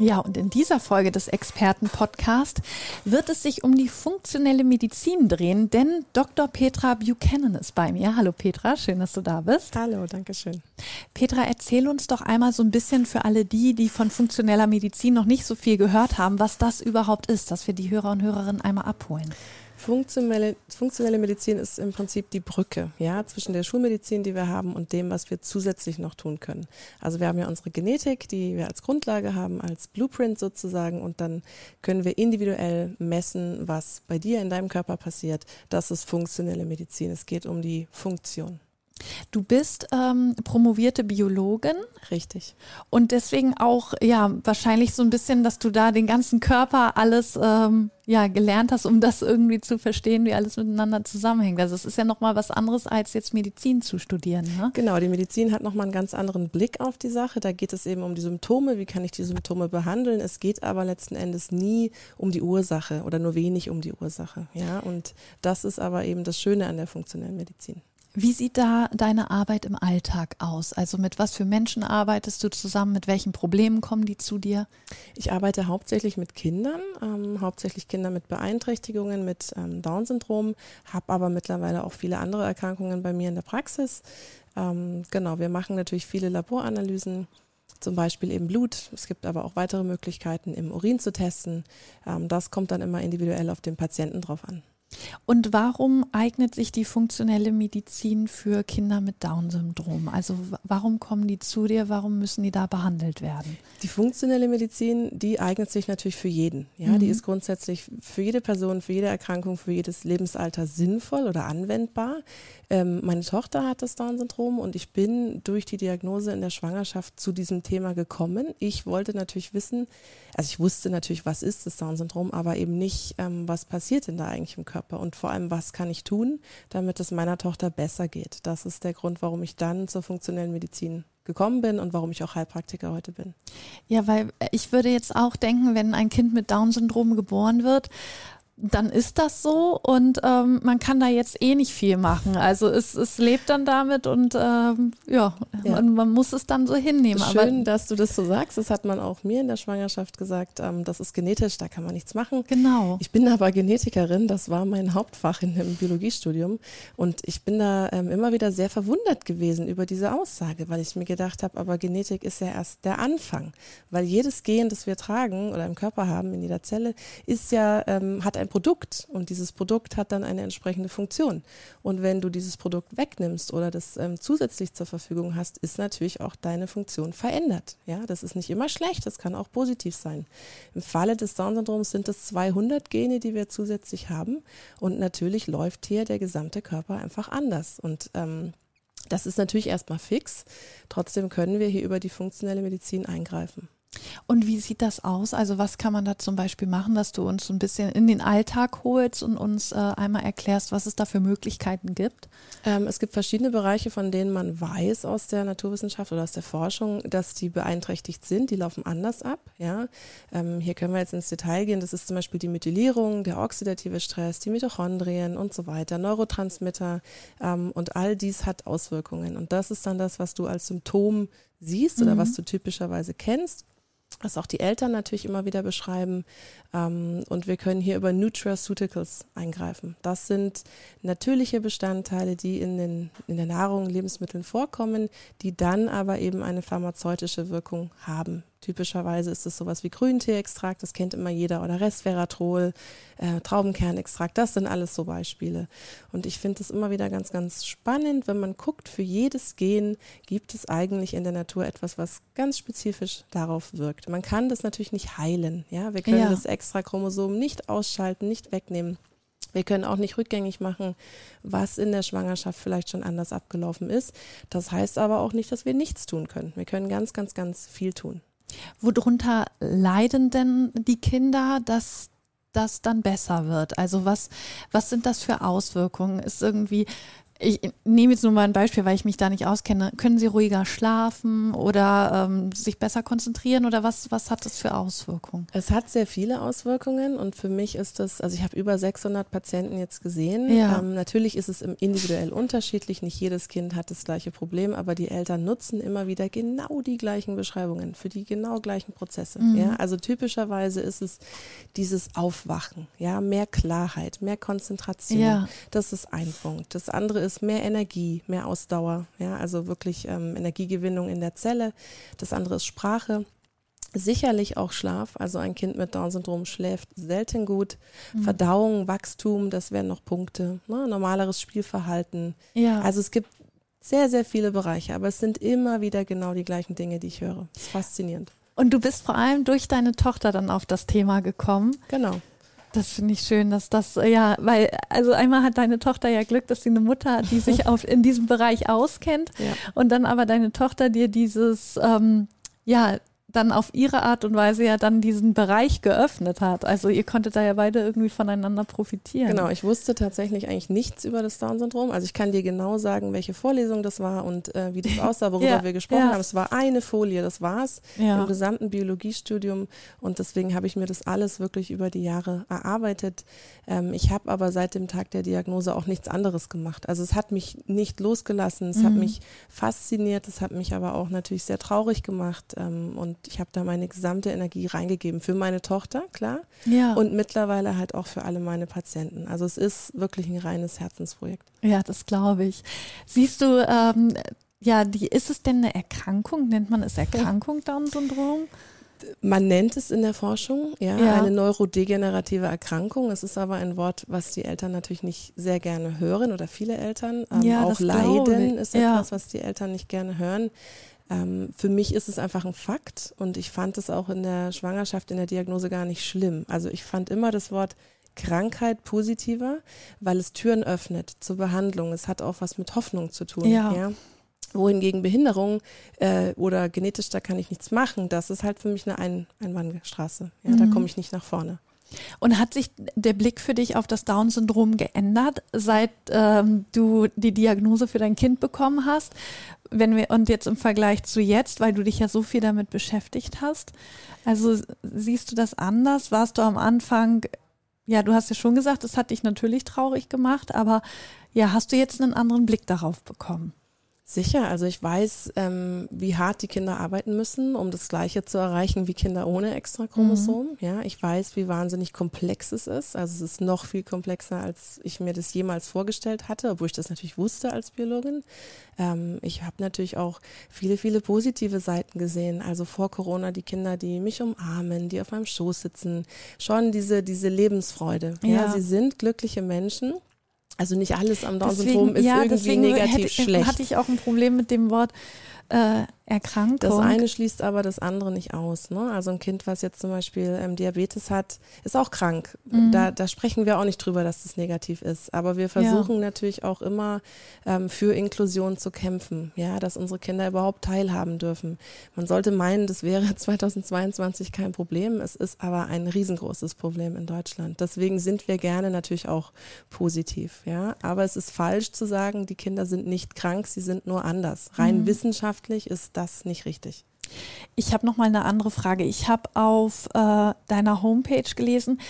Ja, und in dieser Folge des Experten-Podcast wird es sich um die funktionelle Medizin drehen, denn Dr. Petra Buchanan ist bei mir. Hallo Petra, schön, dass du da bist. Hallo, danke schön. Petra, erzähl uns doch einmal so ein bisschen für alle die, die von funktioneller Medizin noch nicht so viel gehört haben, was das überhaupt ist, dass wir die Hörer und Hörerinnen einmal abholen. Funktionelle, funktionelle Medizin ist im Prinzip die Brücke ja, zwischen der Schulmedizin, die wir haben, und dem, was wir zusätzlich noch tun können. Also wir haben ja unsere Genetik, die wir als Grundlage haben, als Blueprint sozusagen, und dann können wir individuell messen, was bei dir in deinem Körper passiert. Das ist funktionelle Medizin. Es geht um die Funktion. Du bist ähm, promovierte Biologin. Richtig. Und deswegen auch, ja, wahrscheinlich so ein bisschen, dass du da den ganzen Körper alles ähm, ja, gelernt hast, um das irgendwie zu verstehen, wie alles miteinander zusammenhängt. Also es ist ja nochmal was anderes, als jetzt Medizin zu studieren. Ne? Genau, die Medizin hat nochmal einen ganz anderen Blick auf die Sache. Da geht es eben um die Symptome, wie kann ich die Symptome behandeln. Es geht aber letzten Endes nie um die Ursache oder nur wenig um die Ursache. Ja, und das ist aber eben das Schöne an der funktionellen Medizin. Wie sieht da deine Arbeit im Alltag aus? Also mit was für Menschen arbeitest du zusammen? Mit welchen Problemen kommen die zu dir? Ich arbeite hauptsächlich mit Kindern, ähm, hauptsächlich Kinder mit Beeinträchtigungen, mit ähm, Down-Syndrom, habe aber mittlerweile auch viele andere Erkrankungen bei mir in der Praxis. Ähm, genau, wir machen natürlich viele Laboranalysen zum Beispiel eben Blut. Es gibt aber auch weitere Möglichkeiten, im Urin zu testen. Ähm, das kommt dann immer individuell auf den Patienten drauf an. Und warum eignet sich die funktionelle Medizin für Kinder mit Down-Syndrom? Also warum kommen die zu dir? Warum müssen die da behandelt werden? Die funktionelle Medizin, die eignet sich natürlich für jeden. Ja, mhm. die ist grundsätzlich für jede Person, für jede Erkrankung, für jedes Lebensalter sinnvoll oder anwendbar. Ähm, meine Tochter hat das Down-Syndrom und ich bin durch die Diagnose in der Schwangerschaft zu diesem Thema gekommen. Ich wollte natürlich wissen, also ich wusste natürlich, was ist das Down-Syndrom, aber eben nicht, ähm, was passiert denn da eigentlich im Körper. Körper und vor allem, was kann ich tun, damit es meiner Tochter besser geht. Das ist der Grund, warum ich dann zur funktionellen Medizin gekommen bin und warum ich auch Heilpraktiker heute bin. Ja, weil ich würde jetzt auch denken, wenn ein Kind mit Down-Syndrom geboren wird, dann ist das so und ähm, man kann da jetzt eh nicht viel machen. Also es, es lebt dann damit und ähm, ja, ja. Man, man, muss es dann so hinnehmen. Schön, aber, dass du das so sagst. Das hat man auch mir in der Schwangerschaft gesagt. Ähm, das ist genetisch, da kann man nichts machen. Genau. Ich bin aber Genetikerin, das war mein Hauptfach in dem Biologiestudium und ich bin da ähm, immer wieder sehr verwundert gewesen über diese Aussage, weil ich mir gedacht habe, aber Genetik ist ja erst der Anfang, weil jedes Gen, das wir tragen oder im Körper haben, in jeder Zelle, ist ja, ähm, hat ein ein Produkt und dieses Produkt hat dann eine entsprechende Funktion. Und wenn du dieses Produkt wegnimmst oder das ähm, zusätzlich zur Verfügung hast, ist natürlich auch deine Funktion verändert. Ja, das ist nicht immer schlecht, das kann auch positiv sein. Im Falle des Down-Syndroms sind es 200 Gene, die wir zusätzlich haben und natürlich läuft hier der gesamte Körper einfach anders und ähm, das ist natürlich erstmal fix. Trotzdem können wir hier über die funktionelle Medizin eingreifen. Und wie sieht das aus? Also was kann man da zum Beispiel machen, dass du uns ein bisschen in den Alltag holst und uns äh, einmal erklärst, was es da für Möglichkeiten gibt? Ähm, es gibt verschiedene Bereiche, von denen man weiß aus der Naturwissenschaft oder aus der Forschung, dass die beeinträchtigt sind. Die laufen anders ab. Ja? Ähm, hier können wir jetzt ins Detail gehen. Das ist zum Beispiel die Methylierung, der oxidative Stress, die Mitochondrien und so weiter, Neurotransmitter ähm, und all dies hat Auswirkungen. Und das ist dann das, was du als Symptom siehst oder mhm. was du typischerweise kennst was auch die Eltern natürlich immer wieder beschreiben. Ähm, und wir können hier über Nutraceuticals eingreifen. Das sind natürliche Bestandteile, die in, den, in der Nahrung, Lebensmitteln vorkommen, die dann aber eben eine pharmazeutische Wirkung haben. Typischerweise ist es sowas wie Grünteeextrakt, das kennt immer jeder, oder Resveratrol, äh, Traubenkernextrakt, das sind alles so Beispiele. Und ich finde es immer wieder ganz, ganz spannend, wenn man guckt, für jedes Gen gibt es eigentlich in der Natur etwas, was ganz spezifisch darauf wirkt. Man kann das natürlich nicht heilen, ja, wir können ja. das extra Chromosom nicht ausschalten, nicht wegnehmen. Wir können auch nicht rückgängig machen, was in der Schwangerschaft vielleicht schon anders abgelaufen ist. Das heißt aber auch nicht, dass wir nichts tun können. Wir können ganz, ganz, ganz viel tun. Worunter leiden denn die Kinder, dass das dann besser wird? Also was, was sind das für Auswirkungen? Ist irgendwie ich nehme jetzt nur mal ein Beispiel, weil ich mich da nicht auskenne. Können Sie ruhiger schlafen oder ähm, sich besser konzentrieren oder was, was hat das für Auswirkungen? Es hat sehr viele Auswirkungen und für mich ist das, also ich habe über 600 Patienten jetzt gesehen. Ja. Ähm, natürlich ist es individuell unterschiedlich, nicht jedes Kind hat das gleiche Problem, aber die Eltern nutzen immer wieder genau die gleichen Beschreibungen für die genau gleichen Prozesse. Mhm. Ja? Also typischerweise ist es dieses Aufwachen, ja, mehr Klarheit, mehr Konzentration. Ja. Das ist ein Punkt. Das andere ist mehr Energie, mehr Ausdauer, ja, also wirklich ähm, Energiegewinnung in der Zelle. Das andere ist Sprache. Sicherlich auch Schlaf. Also ein Kind mit Down-Syndrom schläft selten gut. Mhm. Verdauung, Wachstum, das wären noch Punkte. Ne? Normaleres Spielverhalten. Ja. Also es gibt sehr, sehr viele Bereiche, aber es sind immer wieder genau die gleichen Dinge, die ich höre. Das ist faszinierend. Und du bist vor allem durch deine Tochter dann auf das Thema gekommen. Genau. Das finde ich schön, dass das, äh, ja, weil, also einmal hat deine Tochter ja Glück, dass sie eine Mutter hat, die sich auf, in diesem Bereich auskennt. Ja. Und dann aber deine Tochter dir dieses, ähm, ja, dann auf ihre Art und Weise ja dann diesen Bereich geöffnet hat. Also ihr konntet da ja beide irgendwie voneinander profitieren. Genau, ich wusste tatsächlich eigentlich nichts über das Down-Syndrom. Also ich kann dir genau sagen, welche Vorlesung das war und äh, wie das aussah, worüber Ja, wir gesprochen ja. haben. Es war eine Folie, das war's Ja. im gesamten Biologiestudium und deswegen habe ich mir das alles wirklich über die Jahre erarbeitet. Ähm, ich habe aber seit dem Tag der Diagnose auch nichts anderes gemacht. Also es hat mich nicht losgelassen, es hat Mhm. mich fasziniert, es hat mich aber auch natürlich sehr traurig gemacht ähm, und ich habe da meine gesamte Energie reingegeben für meine Tochter, klar, Ja. und mittlerweile halt auch für alle meine Patienten. Also es ist wirklich ein reines Herzensprojekt. Ja, das glaube ich. Siehst du, ähm, ja, die, ist es denn eine Erkrankung? Nennt man es Erkrankung Down-Syndrom? Man nennt es in der Forschung ja, Ja. eine neurodegenerative Erkrankung. Es ist aber ein Wort, was die Eltern natürlich nicht sehr gerne hören oder viele Eltern. Ähm, Ja, auch Leiden ist Ja. etwas, was die Eltern nicht gerne hören. Ähm, für mich ist es einfach ein Fakt und ich fand es auch in der Schwangerschaft, in der Diagnose gar nicht schlimm. Also ich fand immer das Wort Krankheit positiver, weil es Türen öffnet zur Behandlung. Es hat auch was mit Hoffnung zu tun. Ja. Wohingegen Behinderung äh, oder genetisch, da kann ich nichts machen, das ist halt für mich eine Ein Einbahnstraße. Ja, Da Mhm. komme ich nicht nach vorne. Und hat sich der Blick für dich auf das Down-Syndrom geändert, seit ähm, du die Diagnose für dein Kind bekommen hast? Wenn wir und jetzt im Vergleich zu jetzt, weil du dich ja so viel damit beschäftigt hast. Also siehst du das anders? Warst du am Anfang, ja, du hast ja schon gesagt, es hat dich natürlich traurig gemacht, aber ja, hast du jetzt einen anderen Blick darauf bekommen? Sicher, also ich weiß, ähm, wie hart die Kinder arbeiten müssen, um das Gleiche zu erreichen wie Kinder ohne Extrachromosom. Ja, ich weiß, wie wahnsinnig komplex es ist. Also es ist noch viel komplexer, als ich mir das jemals vorgestellt hatte, obwohl ich das natürlich wusste als Biologin. Ähm, ich habe natürlich auch viele, viele positive Seiten gesehen. Also vor Corona die Kinder, die mich umarmen, die auf meinem Schoß sitzen, schon diese, diese Lebensfreude. Ja, Ja. sie sind glückliche Menschen. Also nicht alles am Down-Syndrom ist ja, irgendwie negativ hätte, schlecht. hatte ich auch ein Problem mit dem Wort äh, Erkrankung. Das eine schließt aber das andere nicht aus. Ne? Also ein Kind, was jetzt zum Beispiel ähm, Diabetes hat, ist auch krank. Mhm. Da, da sprechen wir auch nicht drüber, dass das negativ ist. Aber wir versuchen natürlich auch immer ähm, für Inklusion zu kämpfen, ja, dass unsere Kinder überhaupt teilhaben dürfen. Man sollte meinen, das wäre 2022 kein Problem. Es ist aber ein riesengroßes Problem in Deutschland. Deswegen sind wir gerne natürlich auch positiv, ja. Aber es ist falsch zu sagen, die Kinder sind nicht krank, sie sind nur anders. Rein Mhm. wissenschaftlich ist das nicht richtig. Ich habe noch mal eine andere Frage. Ich habe auf äh, deiner Homepage gelesen,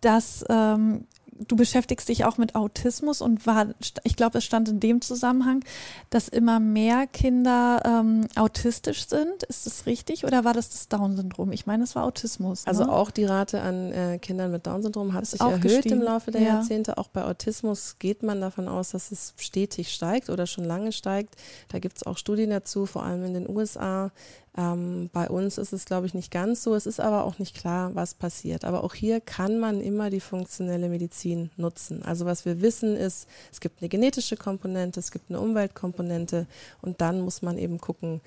dass ähm, du beschäftigst dich auch mit Autismus und war, ich glaube, es stand in dem Zusammenhang, dass immer mehr Kinder ähm, autistisch sind. Ist das richtig oder war das das Down-Syndrom? Ich meine, es war Autismus. Also ne? auch die Rate an äh, Kindern mit Down-Syndrom hat Ist sich auch erhöht gestiegen. im Laufe der Ja. Jahrzehnte. Auch bei Autismus geht man davon aus, dass es stetig steigt oder schon lange steigt. Da gibt es auch Studien dazu, vor allem in den USA. Ähm, bei uns ist es, glaube ich, nicht ganz so. Es ist aber auch nicht klar, was passiert. Aber auch hier kann man immer die funktionelle Medizin nutzen. Also was wir wissen ist, es gibt eine genetische Komponente, es gibt eine Umweltkomponente und dann muss man eben gucken,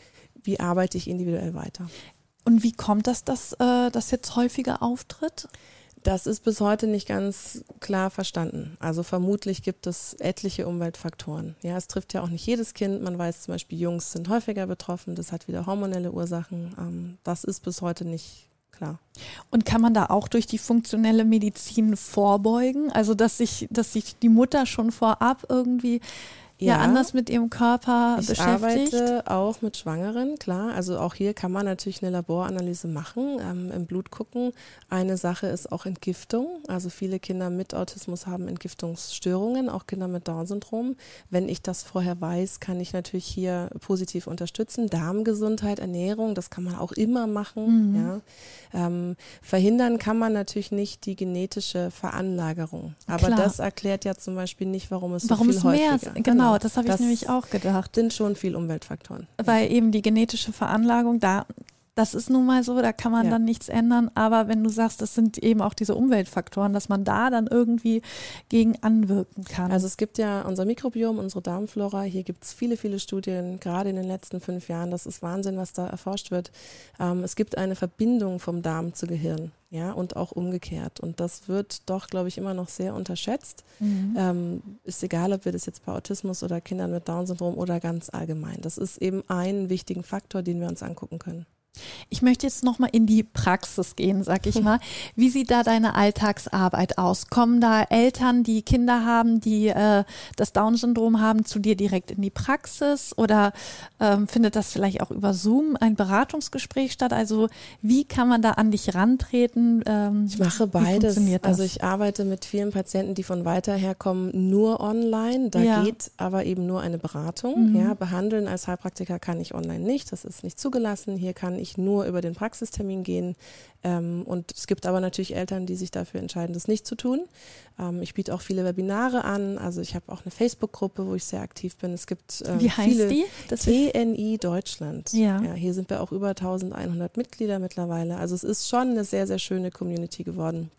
wie arbeite ich individuell weiter. Und wie kommt das, dass äh, das jetzt häufiger auftritt? Das ist bis heute nicht ganz klar verstanden. Also vermutlich gibt es etliche Umweltfaktoren. Ja, es trifft ja auch nicht jedes Kind. Man weiß zum Beispiel, Jungs sind häufiger betroffen. Das hat wieder hormonelle Ursachen. Ähm, das ist bis heute nicht klar. Und kann man da auch durch die funktionelle Medizin vorbeugen? Also, dass sich, dass sich die Mutter schon vorab irgendwie ja, anders mit ihrem Körper ich beschäftigt. Ich arbeite auch mit Schwangeren, klar. Also auch hier kann man natürlich eine Laboranalyse machen, ähm, im Blut gucken. Eine Sache ist auch Entgiftung. Also viele Kinder mit Autismus haben Entgiftungsstörungen, auch Kinder mit Down-Syndrom. Wenn ich das vorher weiß, kann ich natürlich hier positiv unterstützen. Darmgesundheit, Ernährung, das kann man auch immer machen. Mhm. Ja. Ähm, verhindern kann man natürlich nicht die genetische Veranlagerung. Aber Klar. das erklärt ja zum Beispiel nicht, warum es warum so viel es mehr, häufiger. Genau, genau das habe ich nämlich auch gedacht. Sind schon viel Umweltfaktoren. Weil eben die genetische Veranlagung da das ist nun mal so, da kann man ja. dann nichts ändern. Aber wenn du sagst, das sind eben auch diese Umweltfaktoren, dass man da dann irgendwie gegen anwirken kann. Also es gibt ja unser Mikrobiom, unsere Darmflora. Hier gibt es viele, viele Studien, gerade in den letzten fünf Jahren. Das ist Wahnsinn, was da erforscht wird. Ähm, es gibt eine Verbindung vom Darm zu Gehirn. Ja, und auch umgekehrt. Und das wird doch, glaube ich, immer noch sehr unterschätzt. Mhm. Ähm, ist egal, ob wir das jetzt bei Autismus oder Kindern mit Down-Syndrom oder ganz allgemein. Das ist eben ein wichtigen Faktor, den wir uns angucken können. Ich möchte jetzt nochmal in die Praxis gehen, sag ich mal. Wie sieht da deine Alltagsarbeit aus? Kommen da Eltern, die Kinder haben, die äh, das Down-Syndrom haben, zu dir direkt in die Praxis? Oder ähm, findet das vielleicht auch über Zoom ein Beratungsgespräch statt? Also wie kann man da an dich rantreten? Ähm, ich mache beides. Also ich arbeite mit vielen Patienten, die von weiter her kommen, nur online. Da ja. geht aber eben nur eine Beratung. Mhm. Ja, behandeln als Heilpraktiker kann ich online nicht. Das ist nicht zugelassen. Hier kann ich ich nur über den Praxistermin gehen. Ähm, und es gibt aber natürlich Eltern, die sich dafür entscheiden, das nicht zu tun. Ähm, ich biete auch viele Webinare an. Also ich habe auch eine Facebook-Gruppe, wo ich sehr aktiv bin. Es gibt ähm, Wie heißt viele die? Das TNI Deutschland. Ja. ja. Hier sind wir auch über 1100 Mitglieder mittlerweile. Also es ist schon eine sehr, sehr schöne Community geworden.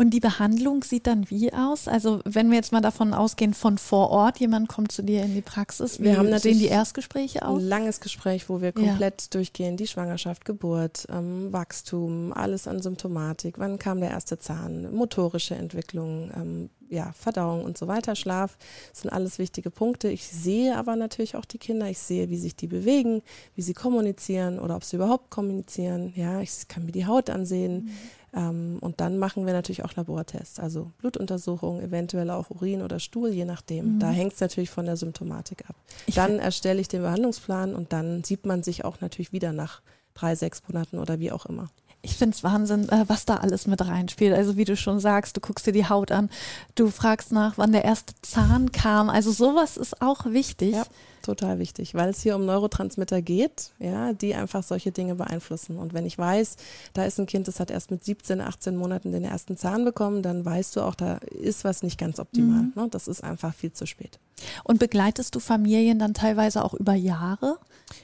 Und die Behandlung sieht dann wie aus? Also wenn wir jetzt mal davon ausgehen, von vor Ort, jemand kommt zu dir in die Praxis, wie wir haben sehen die Erstgespräche aus? Ein langes Gespräch, wo wir komplett ja. durchgehen, die Schwangerschaft, Geburt, ähm, Wachstum, alles an Symptomatik, wann kam der erste Zahn, motorische Entwicklung, ähm, ja, Verdauung und so weiter, Schlaf, sind alles wichtige Punkte. Ich sehe aber natürlich auch die Kinder, ich sehe, wie sich die bewegen, wie sie kommunizieren oder ob sie überhaupt kommunizieren. Ja, ich kann mir die Haut ansehen. Ähm, und dann machen wir natürlich auch Labortests, also Blutuntersuchungen, eventuell auch Urin oder Stuhl, je nachdem. Mhm. Da hängt es natürlich von der Symptomatik ab. Ich dann erstelle ich den Behandlungsplan und dann sieht man sich auch natürlich wieder nach drei, sechs Monaten oder wie auch immer. Ich finde es Wahnsinn, äh, was da alles mit reinspielt. Also wie du schon sagst, du guckst dir die Haut an, du fragst nach, wann der erste Zahn kam. Also sowas ist auch wichtig. Ja total wichtig, weil es hier um Neurotransmitter geht, ja, die einfach solche Dinge beeinflussen. Und wenn ich weiß, da ist ein Kind, das hat erst mit 17, 18 Monaten den ersten Zahn bekommen, dann weißt du auch, da ist was nicht ganz optimal. Mhm. Ne? Das ist einfach viel zu spät. Und begleitest du Familien dann teilweise auch über Jahre?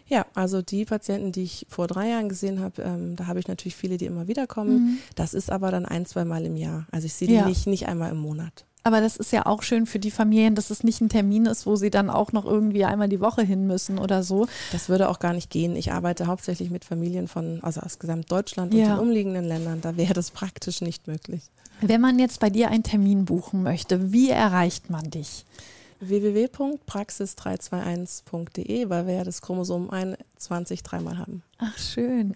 Ja, also die Patienten, die ich vor drei Jahren gesehen habe, ähm, da habe ich natürlich viele, die immer wieder kommen. Mhm. Das ist aber dann ein, zwei Mal im Jahr. Also ich sehe die ja. nicht, nicht einmal im Monat. Aber das ist ja auch schön für die Familien, dass es nicht ein Termin ist, wo sie dann auch noch irgendwie einmal die Woche hin müssen oder so. Das würde auch gar nicht gehen. Ich arbeite hauptsächlich mit Familien von, also aus gesamt Deutschland und ja. den umliegenden Ländern. Da wäre das praktisch nicht möglich. Wenn man jetzt bei dir einen Termin buchen möchte, wie erreicht man dich? www.praxis321.de, weil wir ja das Chromosom 21 dreimal haben. Ach, schön.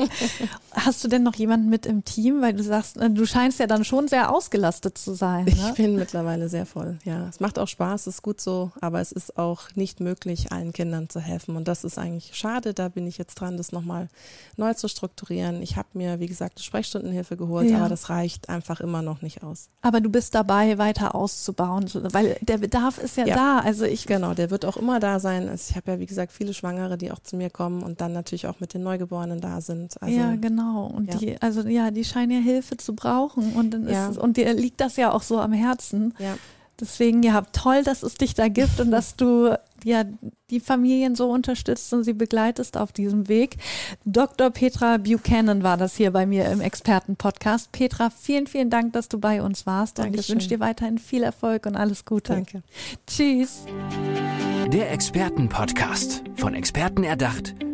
Hast du denn noch jemanden mit im Team? Weil du sagst, äh, du scheinst ja dann schon sehr ausgelastet zu sein. Ne? Ich bin mittlerweile sehr voll, ja. Es macht auch Spaß, es ist gut so, aber es ist auch nicht möglich, allen Kindern zu helfen. Und das ist eigentlich schade. Da bin ich jetzt dran, das nochmal neu zu strukturieren. Ich habe mir, wie gesagt, eine Sprechstundenhilfe geholt, ja. aber das reicht einfach immer noch nicht aus. Aber du bist dabei, weiter auszubauen, weil der Bedarf ist ja, ja. da. Also ich genau, der wird auch immer da sein. Ich habe ja, wie gesagt, viele Schwangere, die auch zu mir kommen und dann natürlich natürlich auch mit den Neugeborenen da sind. Also, ja, genau. Und ja. die, also ja, die scheinen ja Hilfe zu brauchen. Und dann ja. ist, und dir liegt das ja auch so am Herzen. Ja. Deswegen, ja, toll, dass es dich da gibt und dass du ja die Familien so unterstützt und sie begleitest auf diesem Weg. Dr. Petra Buchanan war das hier bei mir im Expertenpodcast. Petra, vielen, vielen Dank, dass du bei uns warst Dankeschön. und ich wünsche dir weiterhin viel Erfolg und alles Gute. Danke. Tschüss. Der Expertenpodcast. Von Experten erdacht,